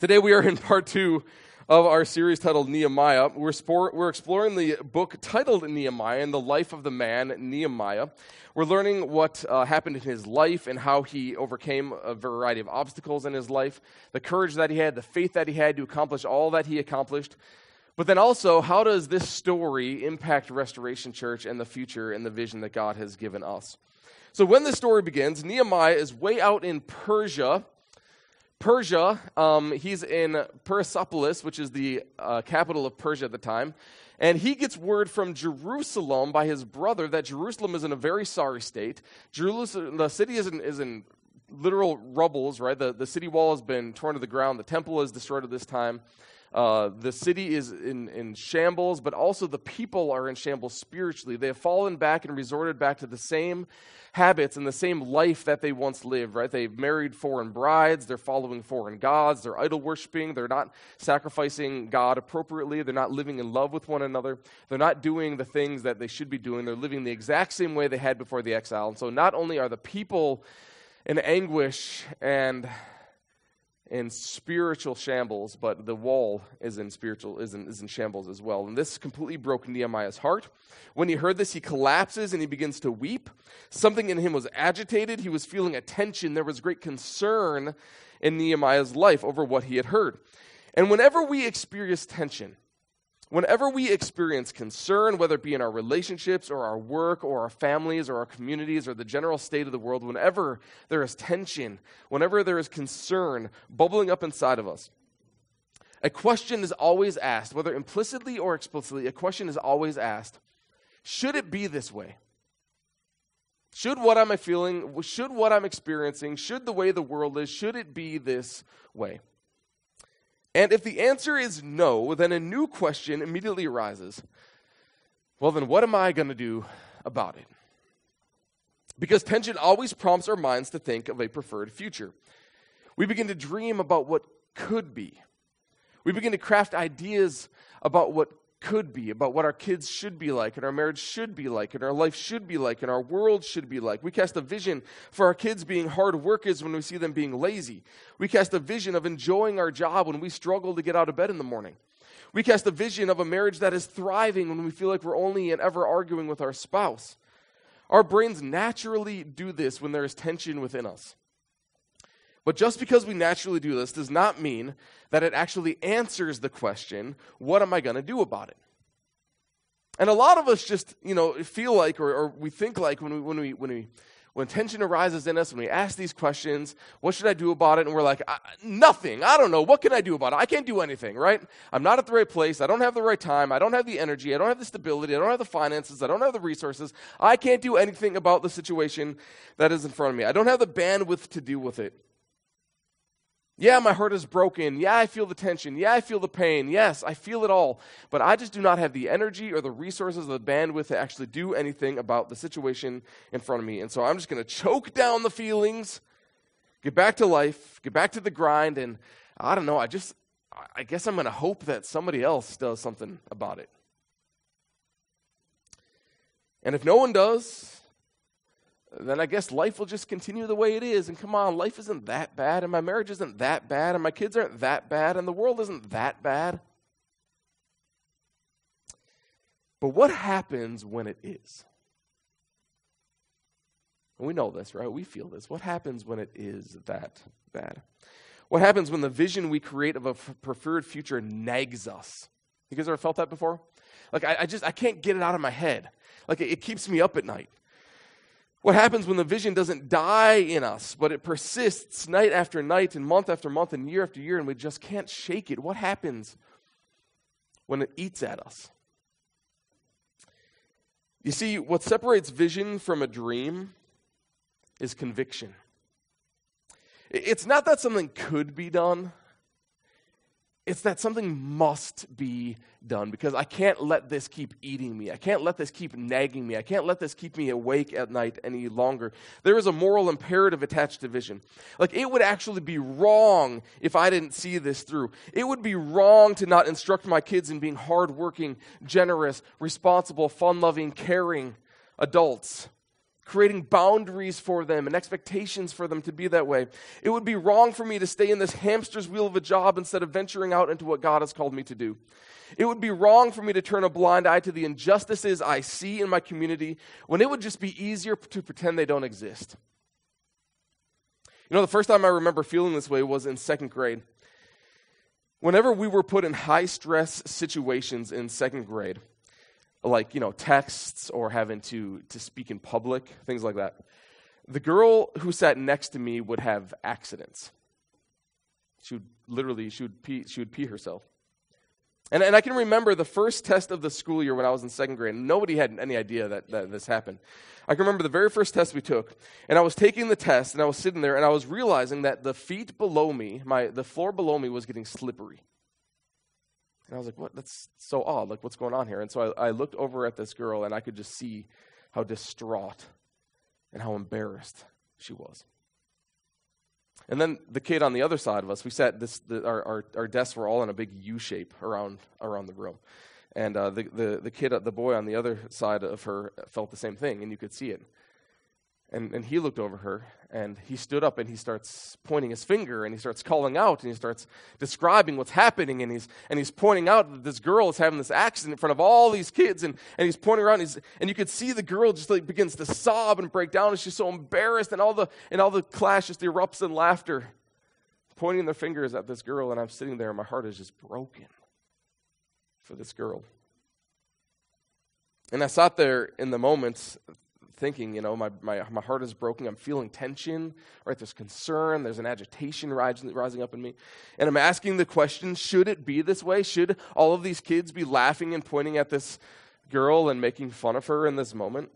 Today we are in part two of our series titled Nehemiah. We're, sport, we're exploring the book titled Nehemiah and the life of the man Nehemiah. We're learning what uh, happened in his life and how he overcame a variety of obstacles in his life, the courage that he had, the faith that he had to accomplish all that he accomplished. But then also, how does this story impact Restoration Church and the future and the vision that God has given us? So, when the story begins, Nehemiah is way out in Persia Persia, um, he's in Persepolis, which is the uh, capital of Persia at the time. And he gets word from Jerusalem by his brother that Jerusalem is in a very sorry state. Jerusalem, the city is in, is in literal rubbles, right? The, the city wall has been torn to the ground. The temple is destroyed at this time. Uh, the city is in, in shambles, but also the people are in shambles spiritually. They have fallen back and resorted back to the same habits and the same life that they once lived, right? They've married foreign brides, they're following foreign gods, they're idol worshiping, they're not sacrificing God appropriately, they're not living in love with one another, they're not doing the things that they should be doing, they're living the exact same way they had before the exile. And so not only are the people in anguish and in spiritual shambles, but the wall is in spiritual is in, is in shambles as well. And this completely broke Nehemiah's heart. When he heard this, he collapses and he begins to weep. Something in him was agitated. He was feeling a tension. There was great concern in Nehemiah's life over what he had heard. And whenever we experience tension, Whenever we experience concern, whether it be in our relationships or our work or our families or our communities or the general state of the world, whenever there is tension, whenever there is concern bubbling up inside of us, a question is always asked, whether implicitly or explicitly, a question is always asked Should it be this way? Should what I'm feeling, should what I'm experiencing, should the way the world is, should it be this way? And if the answer is no, then a new question immediately arises. Well, then what am I going to do about it? Because tension always prompts our minds to think of a preferred future. We begin to dream about what could be. We begin to craft ideas about what could be, about what our kids should be like, and our marriage should be like, and our life should be like, and our world should be like. We cast a vision for our kids being hard workers when we see them being lazy. We cast a vision of enjoying our job when we struggle to get out of bed in the morning. We cast a vision of a marriage that is thriving when we feel like we're only and ever arguing with our spouse. Our brains naturally do this when there is tension within us. But just because we naturally do this does not mean that it actually answers the question, what am I going to do about it? And a lot of us just, you know, feel like or, or we think like when we, when, we, when, we, when tension arises in us, when we ask these questions, what should I do about it? And we're like, nothing. I don't know. What can I do about it? I can't do anything, right? I'm not at the right place. I don't have the right time. I don't have the energy. I don't have the stability. I don't have the finances. I don't have the resources. I can't do anything about the situation that is in front of me. I don't have the bandwidth to deal with it. Yeah, my heart is broken. Yeah, I feel the tension. Yeah, I feel the pain. Yes, I feel it all. But I just do not have the energy or the resources or the bandwidth to actually do anything about the situation in front of me. And so I'm just going to choke down the feelings, get back to life, get back to the grind. And I don't know, I just, I guess I'm going to hope that somebody else does something about it. And if no one does, then I guess life will just continue the way it is. And come on, life isn't that bad, and my marriage isn't that bad, and my kids aren't that bad, and the world isn't that bad. But what happens when it is? And we know this, right? We feel this. What happens when it is that bad? What happens when the vision we create of a f- preferred future nags us? You guys ever felt that before? Like, I, I just, I can't get it out of my head. Like, it, it keeps me up at night. What happens when the vision doesn't die in us, but it persists night after night and month after month and year after year, and we just can't shake it? What happens when it eats at us? You see, what separates vision from a dream is conviction. It's not that something could be done, it's that something must be done because I can't let this keep eating me. I can't let this keep nagging me. I can't let this keep me awake at night any longer. There is a moral imperative attached to vision. Like, it would actually be wrong if I didn't see this through. It would be wrong to not instruct my kids in being hardworking, generous, responsible, fun loving, caring adults creating boundaries for them and expectations for them to be that way. It would be wrong for me to stay in this hamster's wheel of a job instead of venturing out into what God has called me to do. It would be wrong for me to turn a blind eye to the injustices I see in my community when it would just be easier to pretend they don't exist. You know, the first time I remember feeling this way was in second grade. Whenever we were put in high stress situations in second grade, like, you know, texts or having to, to speak in public, things like that, the girl who sat next to me would have accidents. She would literally, she would pee, she would pee herself. And, and I can remember the first test of the school year when I was in second grade. Nobody had any idea that, that this happened. I can remember the very first test we took, and I was taking the test, and I was sitting there, and I was realizing that the feet below me, my, the floor below me was getting slippery. And I was like, what? That's so odd. Like, what's going on here? And so I, I looked over at this girl, and I could just see how distraught and how embarrassed she was. And then the kid on the other side of us, we sat, this, the, our, our, our, desks were all in a big U shape around, around the room. And uh, the, the, the kid, the boy on the other side of her felt the same thing, and you could see it. And, and he looked over her and he stood up and he starts pointing his finger and he starts calling out and he starts describing what's happening and he's, and he's pointing out that this girl is having this accident in front of all these kids and, and he's pointing around and, and you could see the girl just like begins to sob and break down and she's so embarrassed and all the, and all the class just erupts in laughter, pointing their fingers at this girl and I'm sitting there and my heart is just broken for this girl. And I sat there in the moment thinking, you know, my, my, my heart is broken. I'm feeling tension, right? There's concern, there's an agitation rising, rising up in me. And I'm asking the question should it be this way? Should all of these kids be laughing and pointing at this girl and making fun of her in this moment?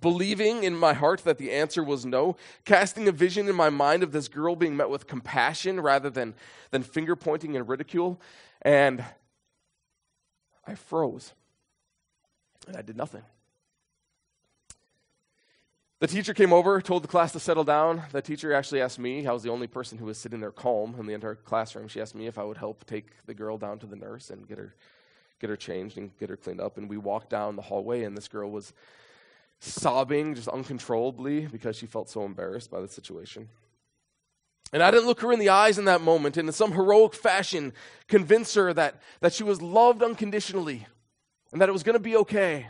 Believing in my heart that the answer was no, casting a vision in my mind of this girl being met with compassion rather than, than finger pointing and ridicule. And I froze. And I did nothing. The teacher came over, told the class to settle down. The teacher actually asked me, I was the only person who was sitting there calm in the entire classroom. She asked me if I would help take the girl down to the nurse and get her, get her changed and get her cleaned up. And we walked down the hallway, and this girl was sobbing just uncontrollably because she felt so embarrassed by the situation. And I didn't look her in the eyes in that moment and in some heroic fashion convince her that, that she was loved unconditionally and that it was going to be okay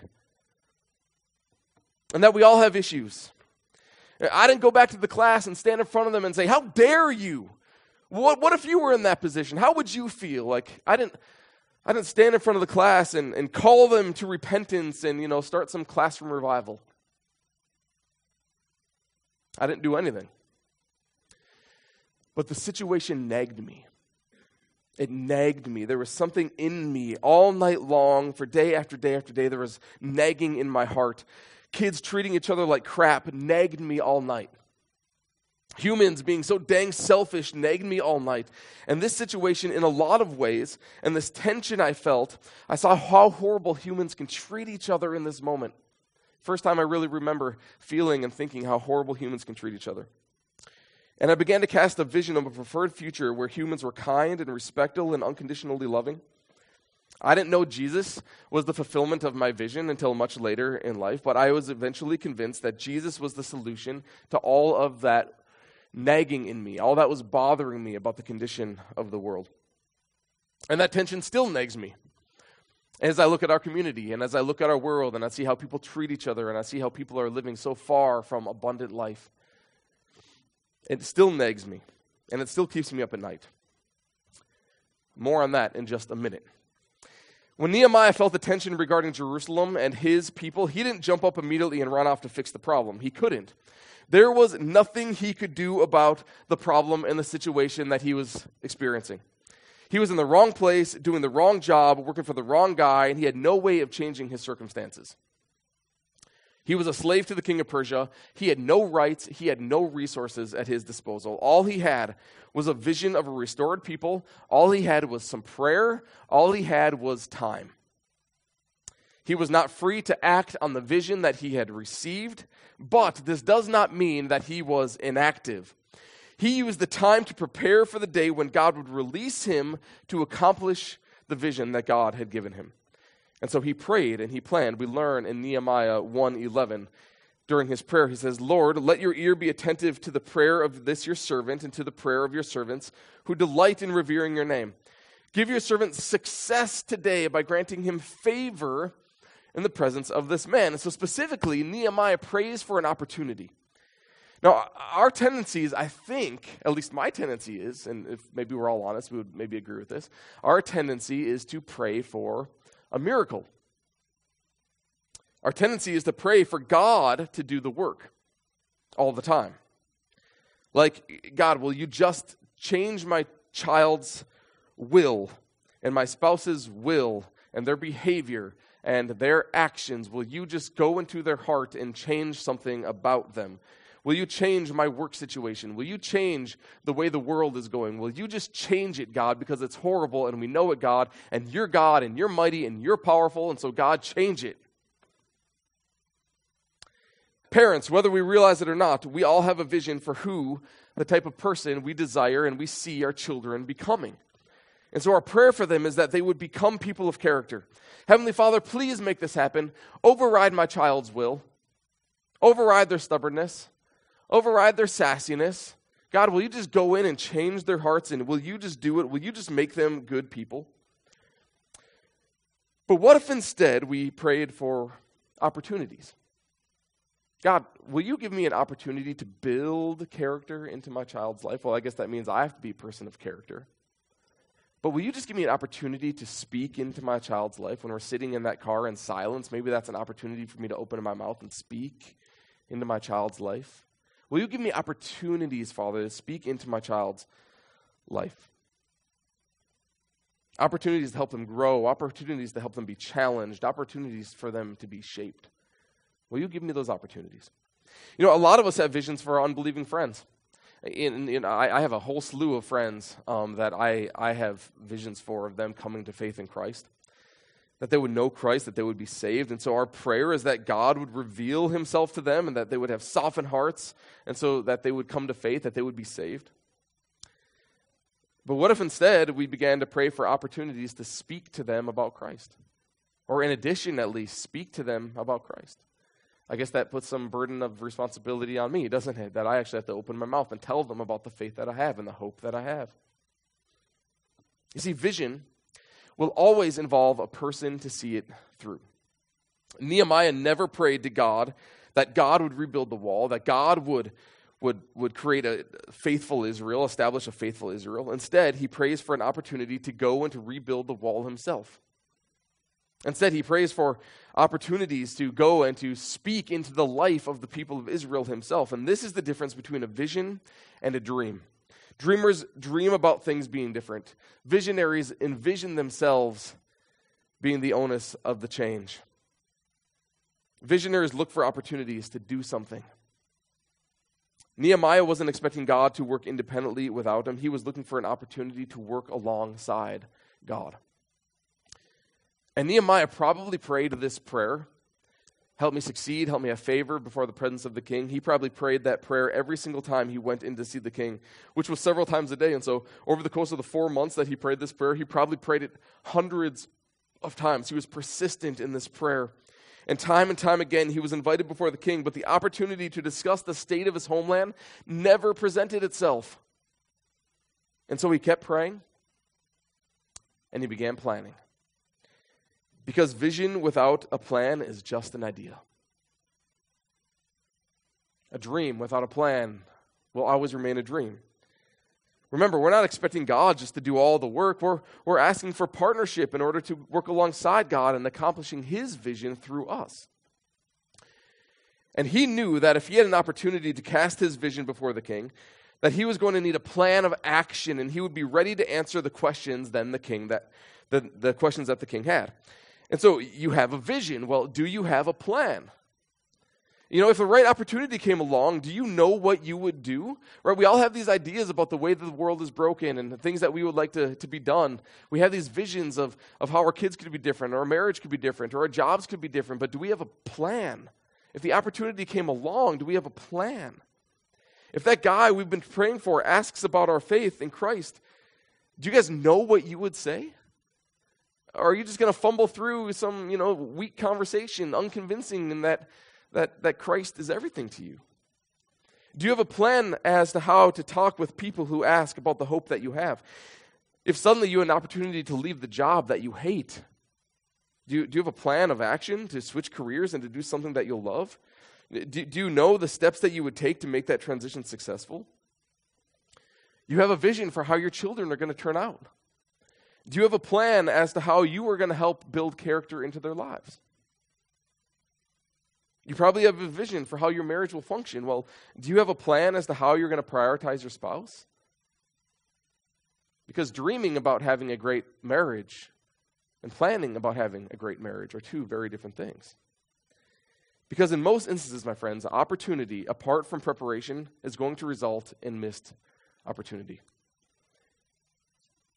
and that we all have issues. I didn't go back to the class and stand in front of them and say, How dare you? What, what if you were in that position? How would you feel? Like, I didn't. I didn't stand in front of the class and, and call them to repentance and, you know, start some classroom revival. I didn't do anything. But the situation nagged me. It nagged me. There was something in me all night long, for day after day after day. There was nagging in my heart kids treating each other like crap nagged me all night. Humans being so dang selfish nagged me all night. And this situation, in a lot of ways, and this tension I felt, I saw how horrible humans can treat each other in this moment. First time I really remember feeling and thinking how horrible humans can treat each other. And I began to cast a vision of a preferred future where humans were kind and respectful and unconditionally loving. I didn't know Jesus was the fulfillment of my vision until much later in life, but I was eventually convinced that Jesus was the solution to all of that nagging in me, all that was bothering me about the condition of the world. And that tension still nags me. As I look at our community and as I look at our world and I see how people treat each other and I see how people are living so far from abundant life, it still nags me and it still keeps me up at night. More on that in just a minute. When Nehemiah felt the tension regarding Jerusalem and his people, he didn't jump up immediately and run off to fix the problem. He couldn't. There was nothing he could do about the problem and the situation that he was experiencing. He was in the wrong place, doing the wrong job, working for the wrong guy, and he had no way of changing his circumstances. He was a slave to the king of Persia. He had no rights, he had no resources at his disposal. All he had was a vision of a restored people. All he had was some prayer. All he had was time. He was not free to act on the vision that he had received, but this does not mean that he was inactive. He used the time to prepare for the day when God would release him to accomplish the vision that God had given him. And so he prayed and he planned. We learn in Nehemiah 1:11 during his prayer. He says, Lord, let your ear be attentive to the prayer of this your servant and to the prayer of your servants who delight in revering your name. Give your servant success today by granting him favor in the presence of this man. And so, specifically, Nehemiah prays for an opportunity. Now, our tendency is, I think, at least my tendency is, and if maybe we're all honest, we would maybe agree with this, our tendency is to pray for a miracle. Our tendency is to pray for God to do the work all the time. Like, God, will you just change my child's will and my spouse's will and their behavior and their actions? Will you just go into their heart and change something about them? Will you change my work situation? Will you change the way the world is going? Will you just change it, God, because it's horrible and we know it, God, and you're God and you're mighty and you're powerful, and so, God, change it. Parents, whether we realize it or not, we all have a vision for who, the type of person we desire and we see our children becoming. And so our prayer for them is that they would become people of character. Heavenly Father, please make this happen. Override my child's will, override their stubbornness, override their sassiness. God, will you just go in and change their hearts and will you just do it? Will you just make them good people? But what if instead we prayed for opportunities? God, will you give me an opportunity to build character into my child's life? Well, I guess that means I have to be a person of character. But will you just give me an opportunity to speak into my child's life when we're sitting in that car in silence? Maybe that's an opportunity for me to open my mouth and speak into my child's life. Will you give me opportunities, Father, to speak into my child's life? Opportunities to help them grow, opportunities to help them be challenged, opportunities for them to be shaped. Will you give me those opportunities? You know, a lot of us have visions for our unbelieving friends. In, in, I, I, have a whole slew of friends um, that I, I have visions for of them coming to faith in Christ that they would know Christ, that they would be saved. And so our prayer is that God would reveal himself to them and that they would have softened hearts, and so that they would come to faith, that they would be saved. But what if instead we began to pray for opportunities to speak to them about Christ? Or in addition, at least, speak to them about Christ. I guess that puts some burden of responsibility on me, doesn't it? That I actually have to open my mouth and tell them about the faith that I have and the hope that I have. You see, vision will always involve a person to see it through. Nehemiah never prayed to God that God would rebuild the wall, that God would, would, would create a faithful Israel, establish a faithful Israel. Instead, he prays for an opportunity to go and to rebuild the wall himself. Instead, he prays for opportunities to go and to speak into the life of the people of Israel himself. And this is the difference between a vision and a dream. Dreamers dream about things being different. Visionaries envision themselves being the onus of the change. Visionaries look for opportunities to do something. Nehemiah wasn't expecting God to work independently without him. He was looking for an opportunity to work alongside God. And Nehemiah probably prayed this prayer help me succeed, help me have favor before the presence of the king. He probably prayed that prayer every single time he went in to see the king, which was several times a day. And so, over the course of the four months that he prayed this prayer, he probably prayed it hundreds of times. He was persistent in this prayer. And time and time again, he was invited before the king, but the opportunity to discuss the state of his homeland never presented itself. And so he kept praying and he began planning. Because vision without a plan is just an idea. A dream without a plan will always remain a dream. Remember, we're not expecting God just to do all the work. We're, we're asking for partnership in order to work alongside God and accomplishing His vision through us. And he knew that if he had an opportunity to cast his vision before the king, that he was going to need a plan of action and he would be ready to answer the questions then the king that the, the questions that the king had. And so you have a vision. Well, do you have a plan? You know, if the right opportunity came along, do you know what you would do? Right? We all have these ideas about the way that the world is broken and the things that we would like to, to be done. We have these visions of, of how our kids could be different, or our marriage could be different, or our jobs could be different. But do we have a plan? If the opportunity came along, do we have a plan? If that guy we've been praying for asks about our faith in Christ, do you guys know what you would say? Or are you just going to fumble through some, you know, weak conversation, unconvincing, and that that, that Christ is everything to you? Do you have a plan as to how to talk with people who ask about the hope that you have? If suddenly you have an opportunity to leave the job that you hate, do you, do you have a plan of action to switch careers and to do something that you'll love? Do, do you know the steps that you would take to make that transition successful? You have a vision for how your children are going to turn out. Do you have a plan as to how you are going to help build character into their lives? You probably have a vision for how your marriage will function. Well, do you have a plan as to how you're going to prioritize your spouse? Because dreaming about having a great marriage and planning about having a great marriage are two very different things. Because in most instances, my friends, opportunity apart from preparation is going to result in missed opportunity.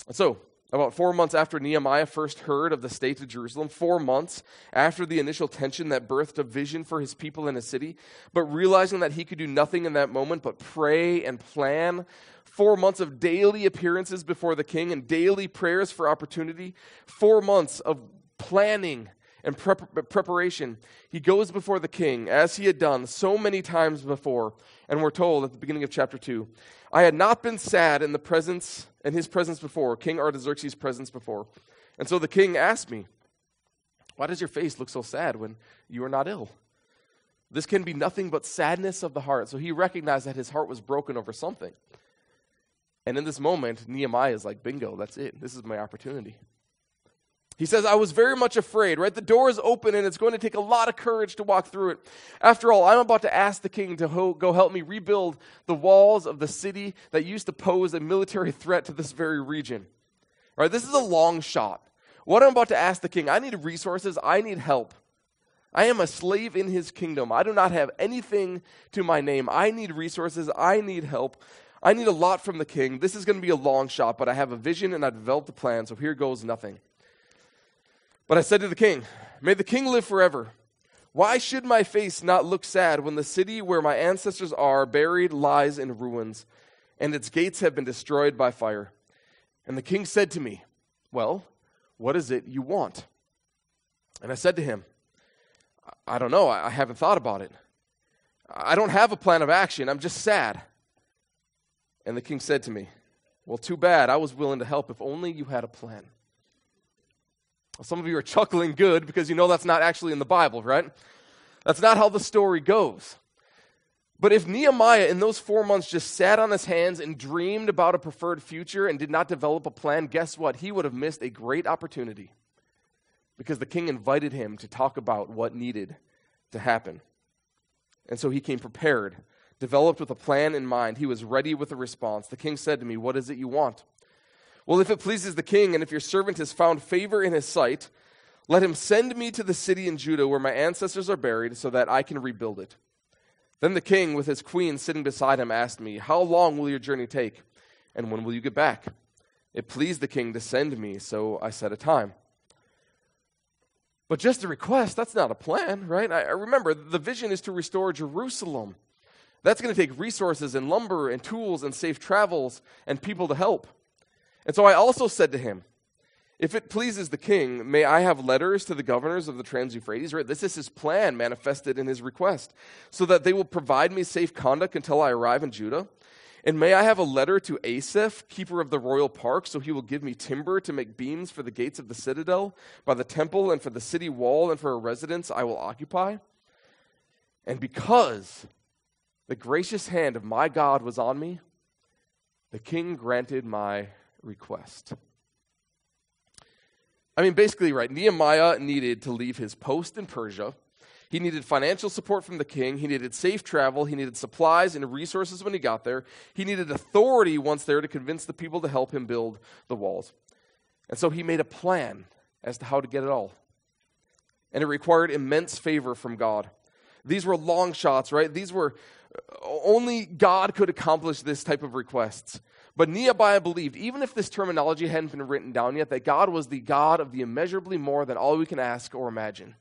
And so, about four months after Nehemiah first heard of the state of Jerusalem, four months after the initial tension that birthed a vision for his people in his city, but realizing that he could do nothing in that moment but pray and plan, four months of daily appearances before the king and daily prayers for opportunity, four months of planning and prep- preparation, he goes before the king, as he had done so many times before. And we're told at the beginning of chapter 2 I had not been sad in the presence, in his presence before, King Artaxerxes' presence before. And so the king asked me, Why does your face look so sad when you are not ill? This can be nothing but sadness of the heart. So he recognized that his heart was broken over something. And in this moment, Nehemiah is like, Bingo, that's it. This is my opportunity. He says, I was very much afraid, right? The door is open and it's going to take a lot of courage to walk through it. After all, I'm about to ask the king to ho- go help me rebuild the walls of the city that used to pose a military threat to this very region. Right? This is a long shot. What I'm about to ask the king, I need resources, I need help. I am a slave in his kingdom. I do not have anything to my name. I need resources, I need help. I need a lot from the king. This is going to be a long shot, but I have a vision and I developed a plan, so here goes nothing. But I said to the king, May the king live forever. Why should my face not look sad when the city where my ancestors are buried lies in ruins, and its gates have been destroyed by fire? And the king said to me, Well, what is it you want? And I said to him, I don't know. I haven't thought about it. I don't have a plan of action. I'm just sad. And the king said to me, Well, too bad. I was willing to help if only you had a plan. Some of you are chuckling good because you know that's not actually in the Bible, right? That's not how the story goes. But if Nehemiah in those four months just sat on his hands and dreamed about a preferred future and did not develop a plan, guess what? He would have missed a great opportunity because the king invited him to talk about what needed to happen. And so he came prepared, developed with a plan in mind. He was ready with a response. The king said to me, What is it you want? Well, if it pleases the king, and if your servant has found favor in his sight, let him send me to the city in Judah where my ancestors are buried, so that I can rebuild it. Then the king, with his queen sitting beside him, asked me, How long will your journey take? And when will you get back? It pleased the king to send me, so I set a time. But just a request, that's not a plan, right? I, I remember the vision is to restore Jerusalem. That's going to take resources and lumber and tools and safe travels and people to help. And so I also said to him, If it pleases the king, may I have letters to the governors of the Trans Euphrates? Right? This is his plan manifested in his request, so that they will provide me safe conduct until I arrive in Judah. And may I have a letter to Asaph, keeper of the royal park, so he will give me timber to make beams for the gates of the citadel, by the temple, and for the city wall, and for a residence I will occupy? And because the gracious hand of my God was on me, the king granted my request. I mean, basically, right, Nehemiah needed to leave his post in Persia. He needed financial support from the king. He needed safe travel. He needed supplies and resources when he got there. He needed authority once there to convince the people to help him build the walls. And so he made a plan as to how to get it all. And it required immense favor from God. These were long shots, right? These were uh, only God could accomplish this type of requests. But Nehemiah believed, even if this terminology hadn't been written down yet, that God was the God of the immeasurably more than all we can ask or imagine.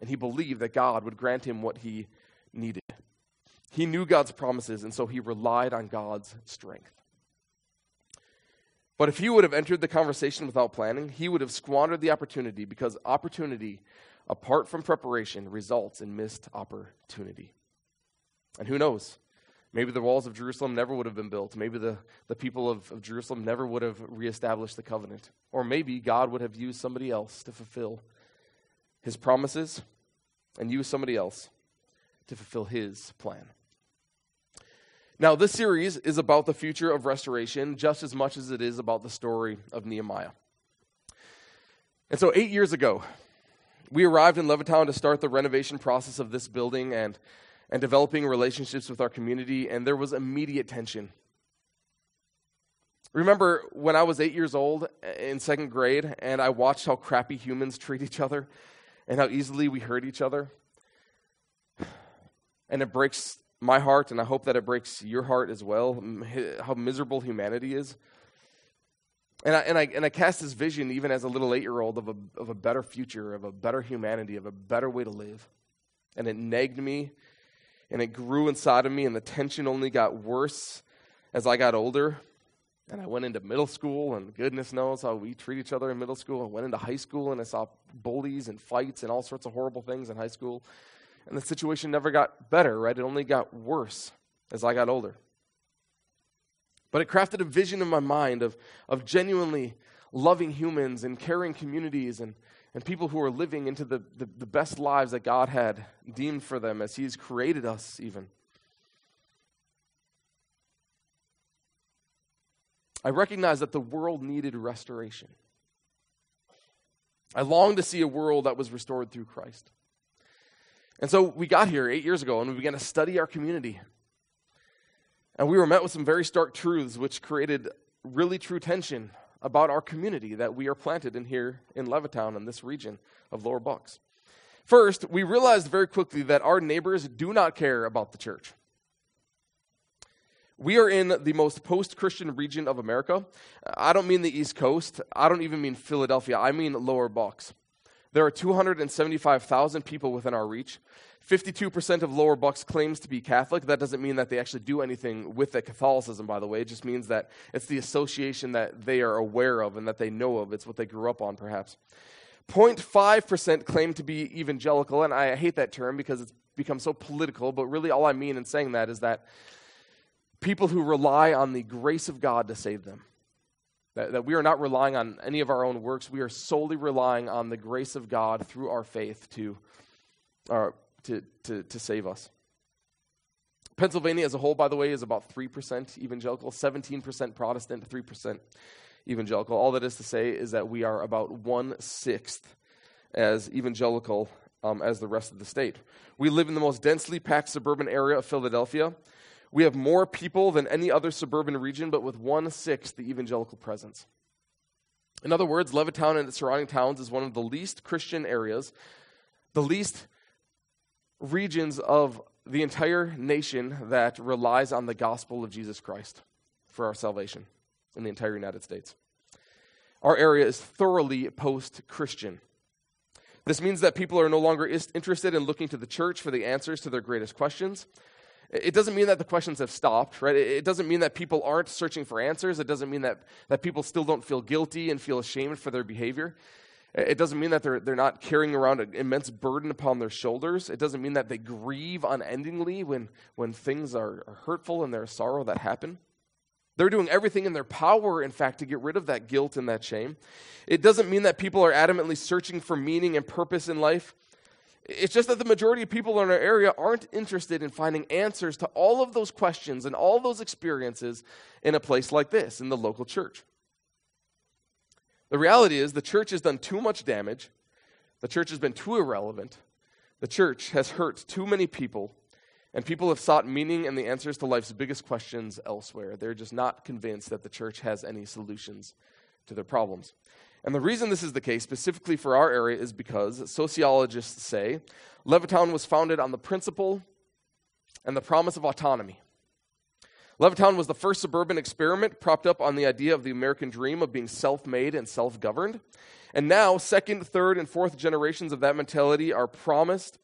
And he believed that God would grant him what he needed. He knew God's promises, and so he relied on God's strength. But if he would have entered the conversation without planning, he would have squandered the opportunity because opportunity apart from preparation, results in missed opportunity. And who knows? Maybe the walls of Jerusalem never would have been built. Maybe the, the people of, of Jerusalem never would have reestablished the covenant. Or maybe God would have used somebody else to fulfill his promises and use somebody else to fulfill his plan. Now, this series is about the future of restoration just as much as it is about the story of Nehemiah. And so, eight years ago, we arrived in Levittown to start the renovation process of this building and, and developing relationships with our community, and there was immediate tension. Remember when I was eight years old uh, in second grade and I watched how crappy humans treat each other and how easily we hurt each other? And it breaks my heart, and I hope that it breaks your heart as well, how miserable humanity is. And I, and I, and I cast this vision, even as a little eight year old, of a, of a better future, of a better humanity, of a better way to live. And it nagged me, and it grew inside of me, and the tension only got worse as I got older. And I went into middle school, and goodness knows how we treat each other in middle school. I went into high school, and I saw bullies and fights and all sorts of horrible things in high school. And the situation never got better, right? It only got worse as I got older. But it crafted a vision in my mind of, of genuinely loving humans and caring communities and, and people who are living into the, the, the best lives that God had deemed for them as He's created us, even. I recognized that the world needed restoration. I longed to see a world that was restored through Christ. And so we got here eight years ago and we began to study our community. And we were met with some very stark truths which created really true tension about our community that we are planted in here in Levittown in this region of Lower Bucks. First, we realized very quickly that our neighbors do not care about the church. We are in the most post Christian region of America. I don't mean the East Coast. I don't even mean Philadelphia. I mean Lower Bucks. There are 275,000 people within our reach. 52% of Lower Bucks claims to be Catholic. That doesn't mean that they actually do anything with that Catholicism, by the way. It just means that it's the association that they are aware of and that they know of. It's what they grew up on, perhaps. 0.5% claim to be evangelical, and I hate that term because it's become so political, but really all I mean in saying that is that people who rely on the grace of God to save them. That, that we are not relying on any of our own works. We are solely relying on the grace of God through our faith to, uh, to, to, to save us. Pennsylvania as a whole, by the way, is about 3% evangelical, 17% Protestant, 3% evangelical. All that is to say is that we are about one sixth as evangelical um, as the rest of the state. We live in the most densely packed suburban area of Philadelphia. We have more people than any other suburban region, but with one sixth the evangelical presence. In other words, Levittown and its surrounding towns is one of the least Christian areas, the least regions of the entire nation that relies on the gospel of Jesus Christ for our salvation in the entire United States. Our area is thoroughly post Christian. This means that people are no longer interested in looking to the church for the answers to their greatest questions. It doesn't mean that the questions have stopped, right? It doesn't mean that people aren't searching for answers. It doesn't mean that, that people still don't feel guilty and feel ashamed for their behavior. It doesn't mean that they're, they're not carrying around an immense burden upon their shoulders. It doesn't mean that they grieve unendingly when, when things are, are hurtful and there's sorrow that happen. They're doing everything in their power, in fact, to get rid of that guilt and that shame. It doesn't mean that people are adamantly searching for meaning and purpose in life. It's just that the majority of people in our area aren't interested in finding answers to all of those questions and all those experiences in a place like this, in the local church. The reality is, the church has done too much damage, the church has been too irrelevant, the church has hurt too many people, and people have sought meaning and the answers to life's biggest questions elsewhere. They're just not convinced that the church has any solutions to their problems. And the reason this is the case, specifically for our area, is because sociologists say Levittown was founded on the principle and the promise of autonomy. Levittown was the first suburban experiment propped up on the idea of the American dream of being self made and self governed. And now, second, third, and fourth generations of that mentality are promised.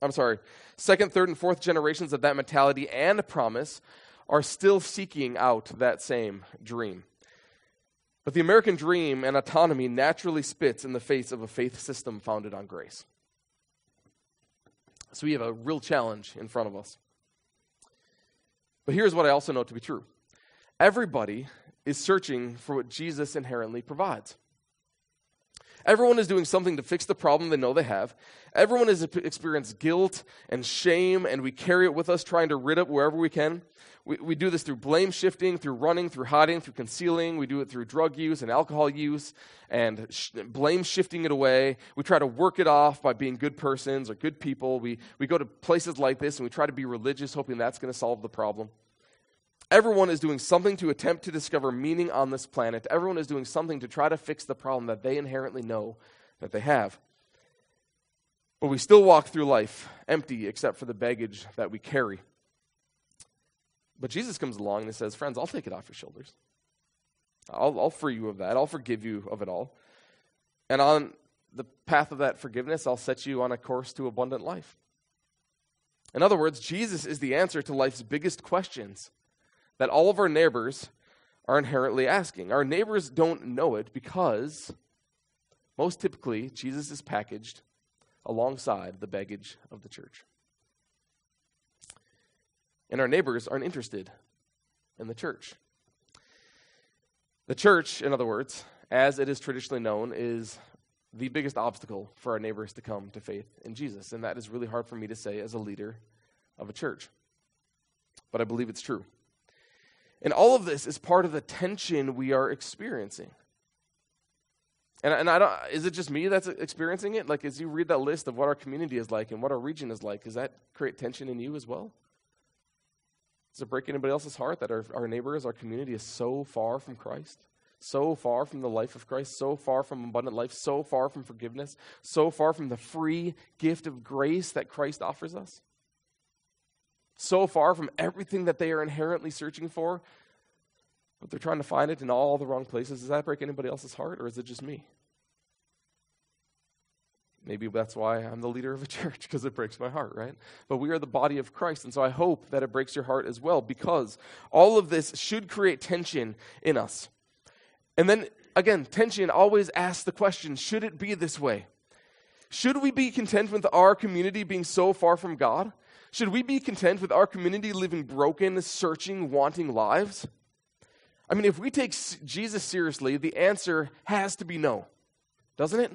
I'm sorry, second, third, and fourth generations of that mentality and promise are still seeking out that same dream. But the American dream and autonomy naturally spits in the face of a faith system founded on grace. So we have a real challenge in front of us. But here's what I also know to be true everybody is searching for what Jesus inherently provides. Everyone is doing something to fix the problem they know they have. Everyone has experienced guilt and shame, and we carry it with us, trying to rid it wherever we can. We, we do this through blame shifting, through running, through hiding, through concealing. We do it through drug use and alcohol use and sh- blame shifting it away. We try to work it off by being good persons or good people. We, we go to places like this and we try to be religious, hoping that's going to solve the problem. Everyone is doing something to attempt to discover meaning on this planet. Everyone is doing something to try to fix the problem that they inherently know that they have. But we still walk through life empty except for the baggage that we carry. But Jesus comes along and says, Friends, I'll take it off your shoulders. I'll, I'll free you of that. I'll forgive you of it all. And on the path of that forgiveness, I'll set you on a course to abundant life. In other words, Jesus is the answer to life's biggest questions that all of our neighbors are inherently asking. Our neighbors don't know it because most typically Jesus is packaged alongside the baggage of the church. And our neighbors aren't interested in the church. The church, in other words, as it is traditionally known, is the biggest obstacle for our neighbors to come to faith in Jesus. And that is really hard for me to say as a leader of a church. But I believe it's true. And all of this is part of the tension we are experiencing. And, and I don't, is it just me that's experiencing it? Like, as you read that list of what our community is like and what our region is like, does that create tension in you as well? Does it break anybody else's heart that our, our neighbors, our community is so far from Christ? So far from the life of Christ, so far from abundant life, so far from forgiveness, so far from the free gift of grace that Christ offers us? So far from everything that they are inherently searching for, but they're trying to find it in all the wrong places. Does that break anybody else's heart, or is it just me? Maybe that's why I'm the leader of a church, because it breaks my heart, right? But we are the body of Christ, and so I hope that it breaks your heart as well, because all of this should create tension in us. And then, again, tension always asks the question should it be this way? Should we be content with our community being so far from God? Should we be content with our community living broken, searching, wanting lives? I mean, if we take Jesus seriously, the answer has to be no, doesn't it?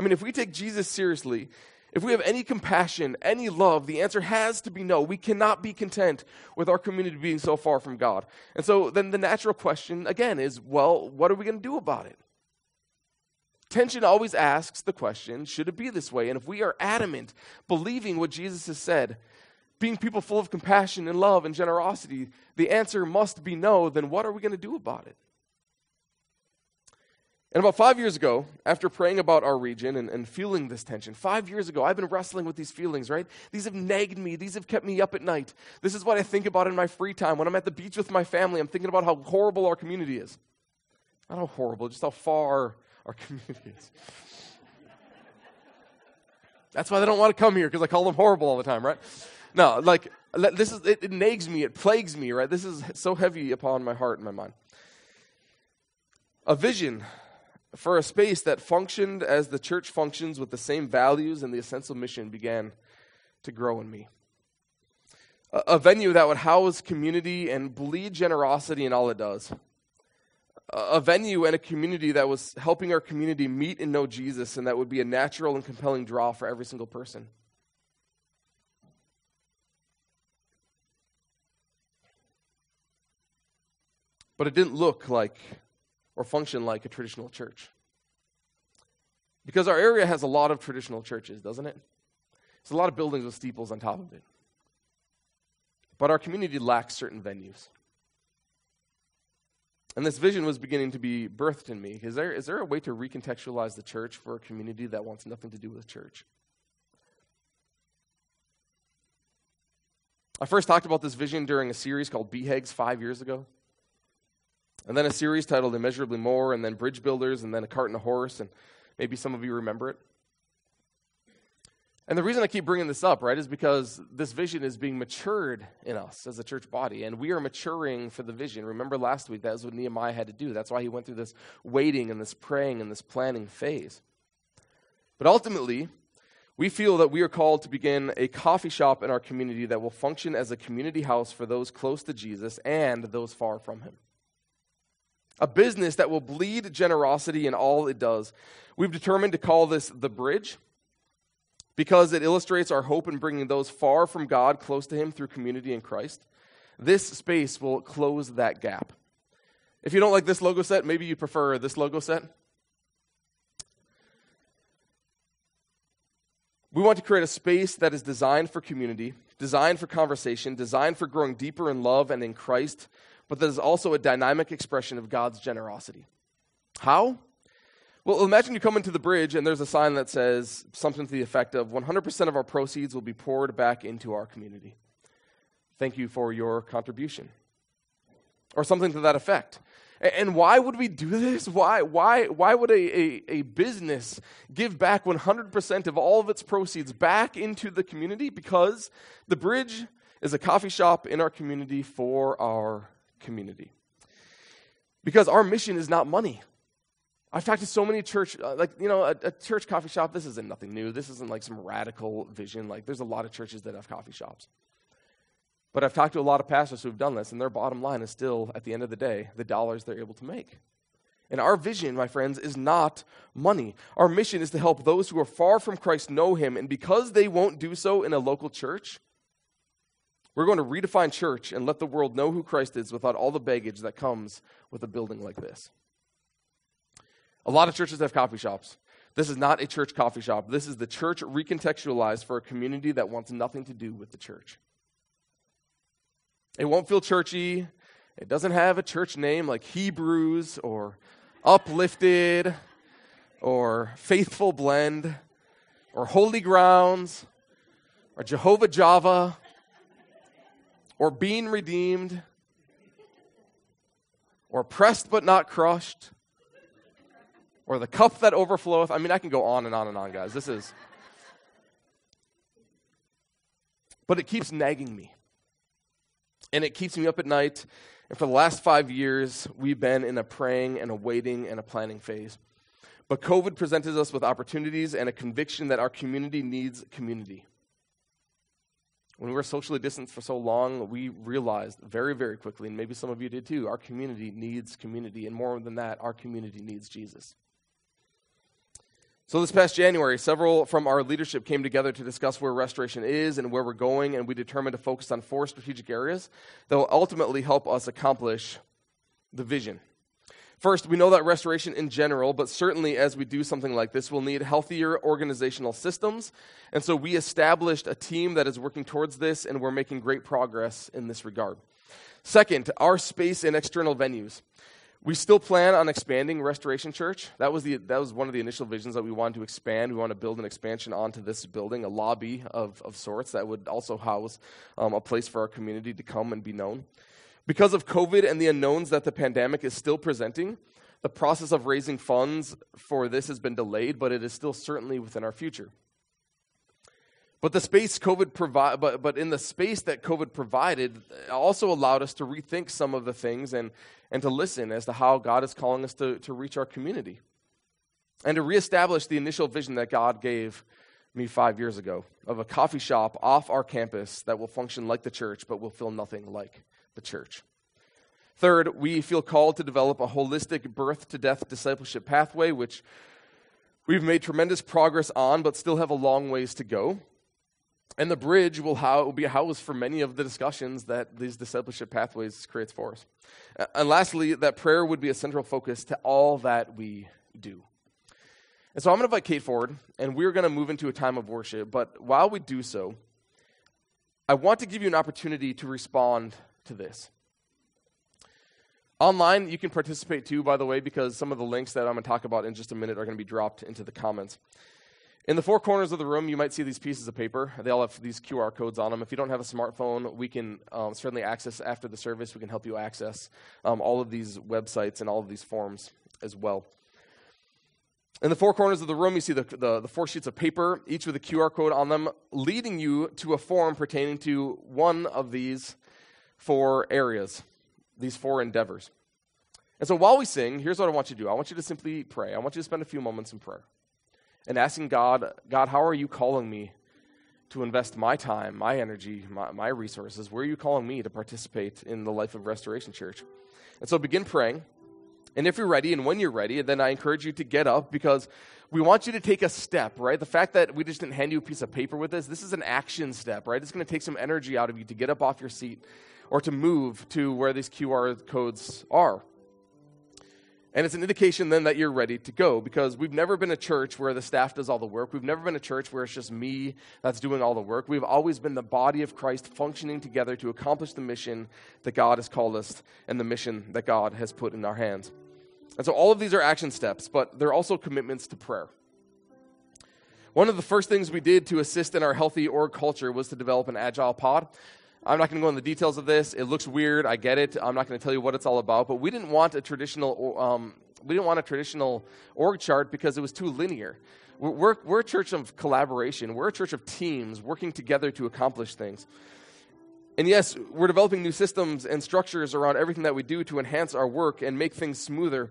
I mean, if we take Jesus seriously, if we have any compassion, any love, the answer has to be no. We cannot be content with our community being so far from God. And so then the natural question, again, is well, what are we going to do about it? Tension always asks the question should it be this way? And if we are adamant, believing what Jesus has said, being people full of compassion and love and generosity, the answer must be no, then what are we going to do about it? And about five years ago, after praying about our region and, and, feeling this tension, five years ago, I've been wrestling with these feelings, right? These have nagged me. These have kept me up at night. This is what I think about in my free time. When I'm at the beach with my family, I'm thinking about how horrible our community is. Not how horrible, just how far our community is. That's why they don't want to come here, because I call them horrible all the time, right? No, like, this is, it, it nags me, it plagues me, right? This is so heavy upon my heart and my mind. A vision for a space that functioned as the church functions with the same values and the essential mission began to grow in me. A, a venue that would house community and bleed generosity in all it does. A, a venue and a community that was helping our community meet and know Jesus and that would be a natural and compelling draw for every single person. But it didn't look like or function like a traditional church. Because our area has a lot of traditional churches, doesn't it? It's a lot of buildings with steeples on top of it. But our community lacks certain venues. And this vision was beginning to be birthed in me. Is there, is there a way to recontextualize the church for a community that wants nothing to do with church? I first talked about this vision during a series called BHAGs five years ago. And then a series titled Immeasurably More, and then Bridge Builders, and then A Cart and a Horse, and maybe some of you remember it. And the reason I keep bringing this up, right, is because this vision is being matured in us as a church body, and we are maturing for the vision. Remember last week, that was what Nehemiah had to do. That's why he went through this waiting and this praying and this planning phase. But ultimately, we feel that we are called to begin a coffee shop in our community that will function as a community house for those close to Jesus and those far from him. A business that will bleed generosity in all it does. We've determined to call this the bridge because it illustrates our hope in bringing those far from God close to Him through community in Christ. This space will close that gap. If you don't like this logo set, maybe you prefer this logo set. We want to create a space that is designed for community, designed for conversation, designed for growing deeper in love and in Christ, but that is also a dynamic expression of God's generosity. How? Well, imagine you come into the bridge and there's a sign that says something to the effect of 100% of our proceeds will be poured back into our community. Thank you for your contribution. Or something to that effect. And why would we do this? Why, why, why would a, a, a business give back 100% of all of its proceeds back into the community? Because the bridge is a coffee shop in our community for our community. Because our mission is not money. I've talked to so many church, uh, like, you know, a, a, church coffee shop, this isn't nothing new. This isn't like some radical vision. Like, there's a lot of churches that have coffee shops. But I've talked to a lot of pastors who've done this, and their bottom line is still, at the end of the day, the dollars they're able to make. And our vision, my friends, is not money. Our mission is to help those who are far from Christ know Him, and because they won't do so in a local church, we're going to redefine church and let the world know who Christ is without all the baggage that comes with a building like this. A lot of churches have coffee shops. This is not a church coffee shop. This is the church recontextualized for a community that wants nothing to do with the church. It won't feel churchy. It doesn't have a church name like Hebrews or Uplifted or Faithful Blend or Holy Grounds or Jehovah Java or Being Redeemed or Pressed but Not Crushed or the cup that overfloweth. I mean, I can go on and on and on, guys. This is. But it keeps nagging me. And it keeps me up at night. And for the last five years, we've been in a praying and a waiting and a planning phase. But COVID presented us with opportunities and a conviction that our community needs community. When we were socially distanced for so long, we realized very, very quickly, and maybe some of you did too, our community needs community. And more than that, our community needs Jesus. So, this past January, several from our leadership came together to discuss where restoration is and where we're going, and we determined to focus on four strategic areas that will ultimately help us accomplish the vision. First, we know that restoration in general, but certainly as we do something like this, we'll need healthier organizational systems. And so we established a team that is working towards this, and we're making great progress in this regard. Second, our space and external venues. We still plan on expanding Restoration Church. That was, the, that was one of the initial visions that we wanted to expand. We want to build an expansion onto this building, a lobby of, of sorts that would also house um, a place for our community to come and be known. Because of COVID and the unknowns that the pandemic is still presenting, the process of raising funds for this has been delayed, but it is still certainly within our future. But the space COVID provide, but, but in the space that COVID provided, also allowed us to rethink some of the things and, and to listen as to how God is calling us to, to reach our community. And to reestablish the initial vision that God gave me five years ago of a coffee shop off our campus that will function like the church, but will feel nothing like the church. Third, we feel called to develop a holistic birth to death discipleship pathway, which we've made tremendous progress on, but still have a long ways to go. And the bridge will, how, will be housed for many of the discussions that these discipleship pathways creates for us. And lastly, that prayer would be a central focus to all that we do. And so I'm going to invite Kate forward, and we're going to move into a time of worship. But while we do so, I want to give you an opportunity to respond to this. Online, you can participate too, by the way, because some of the links that I'm going to talk about in just a minute are going to be dropped into the comments. In the four corners of the room, you might see these pieces of paper. They all have these QR codes on them. If you don't have a smartphone, we can um, certainly access after the service. We can help you access um, all of these websites and all of these forms as well. In the four corners of the room, you see the, the, the, four sheets of paper, each with a QR code on them, leading you to a form pertaining to one of these four areas, these four endeavors. And so while we sing, here's what I want you to do I want you to simply pray. I want you to spend a few moments in prayer and asking God, God, how are you calling me to invest my time, my energy, my, my resources? Where are you calling me to participate in the life of Restoration Church? And so begin praying. And if you're ready and when you're ready, then I encourage you to get up because we want you to take a step, right? The fact that we just didn't hand you a piece of paper with this, this is an action step, right? It's going to take some energy out of you to get up off your seat or to move to where these QR codes are. And it's an indication then that you're ready to go because we've never been a church where the staff does all the work. We've never been a church where it's just me that's doing all the work. We've always been the body of Christ functioning together to accomplish the mission that God has called us and the mission that God has put in our hands. And so all of these are action steps, but they're also commitments to prayer. One of the first things we did to assist in our healthy org culture was to develop an agile pod. I'm not going to go into the details of this. It looks weird. I get it. I'm not going to tell you what it's all about. But we didn't want a traditional. Um, we didn't want a traditional org chart because it was too linear. We're, we're, we're a church of collaboration. We're a church of teams working together to accomplish things. And yes, we're developing new systems and structures around everything that we do to enhance our work and make things smoother.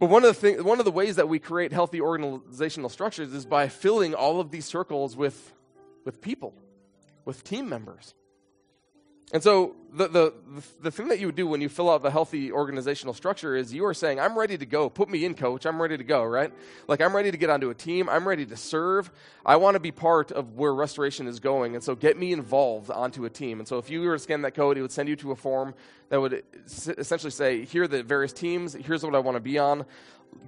But one of the thing, one of the ways that we create healthy organizational structures is by filling all of these circles with, with people with team members. And so, the, the, the thing that you would do when you fill out the healthy organizational structure is you are saying, I'm ready to go. Put me in, coach. I'm ready to go, right? Like, I'm ready to get onto a team. I'm ready to serve. I want to be part of where restoration is going. And so, get me involved onto a team. And so, if you were to scan that code, it would send you to a form that would essentially say, Here are the various teams. Here's what I want to be on.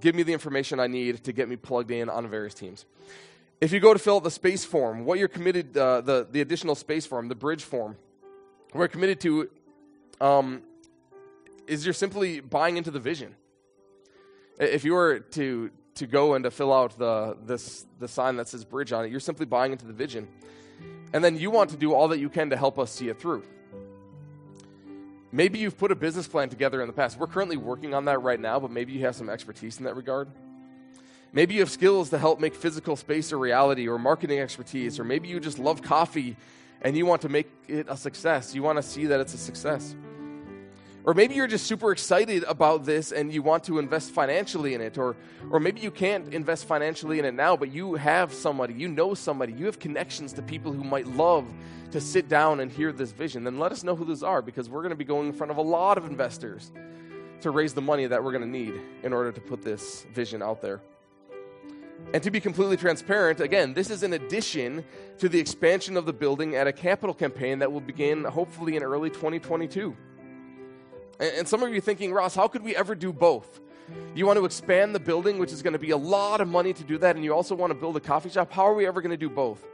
Give me the information I need to get me plugged in on various teams. If you go to fill out the space form, what you're committed, uh, the, the additional space form, the bridge form, we're committed to um, is you're simply buying into the vision. If you were to, to go and to fill out the, this, the sign that says bridge on it, you're simply buying into the vision. And then you want to do all that you can to help us see it through. Maybe you've put a business plan together in the past. We're currently working on that right now, but maybe you have some expertise in that regard. Maybe you have skills to help make physical space a reality or marketing expertise, or maybe you just love coffee and you want to make it a success. You want to see that it's a success. Or maybe you're just super excited about this and you want to invest financially in it. Or, or maybe you can't invest financially in it now, but you have somebody, you know somebody, you have connections to people who might love to sit down and hear this vision. Then let us know who those are because we're going to be going in front of a lot of investors to raise the money that we're going to need in order to put this vision out there. And to be completely transparent, again, this is in addition to the expansion of the building at a capital campaign that will begin hopefully in early 2022. And, some of you are thinking, Ross, how could we ever do both? You want to expand the building, which is going to be a lot of money to do that, and you also want to build a coffee shop. How are we ever going to do both?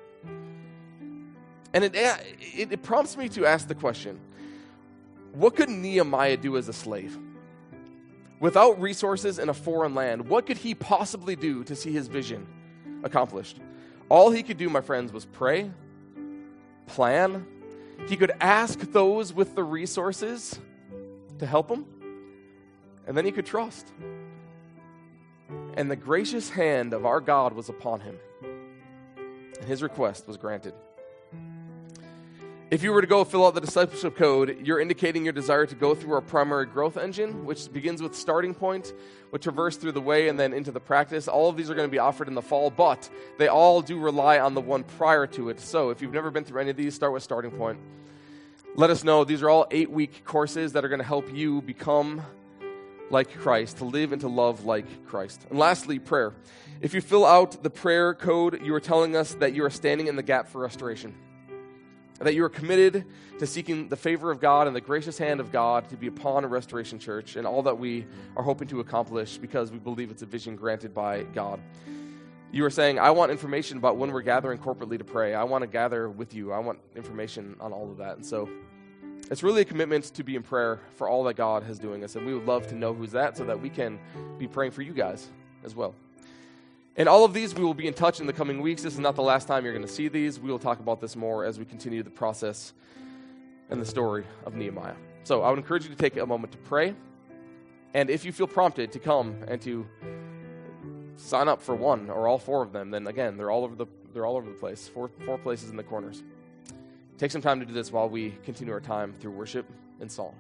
And it, it, it prompts me to ask the question what could Nehemiah do as a slave? Without resources in a foreign land, what could he possibly do to see his vision accomplished? All he could do, my friends, was pray, plan. He could ask those with the resources to help him, and then he could trust. And the gracious hand of our God was upon him, and his request was granted. If you were to go fill out the discipleship code, you're indicating your desire to go through our primary growth engine, which begins with starting point, would traverse through the way and then into the practice. All of these are going to be offered in the fall, but they all do rely on the one prior to it. So if you've never been through any of these, start with starting point. Let us know. These are all eight week courses that are going to help you become like Christ, to live and to love like Christ. And lastly, prayer. If you fill out the prayer code, you are telling us that you are standing in the gap for restoration that you are committed to seeking the favor of God and the gracious hand of God to be upon a restoration church and all that we are hoping to accomplish because we believe it's a vision granted by God. You are saying, I want information about when we're gathering corporately to pray. I want to gather with you. I want information on all of that. And so it's really a commitment to be in prayer for all that God has doing us. And we would love to know who's that so that we can be praying for you guys as well. And all of these, we will be in touch in the coming weeks. This is not the last time you're going to see these. We will talk about this more as we continue the process and the story of Nehemiah. So I would encourage you to take a moment to pray. And if you feel prompted to come and to sign up for one or all four of them, then again, they're all over the they're all over the place. Four four places in the corners. Take some time to do this while we continue our time through worship and song.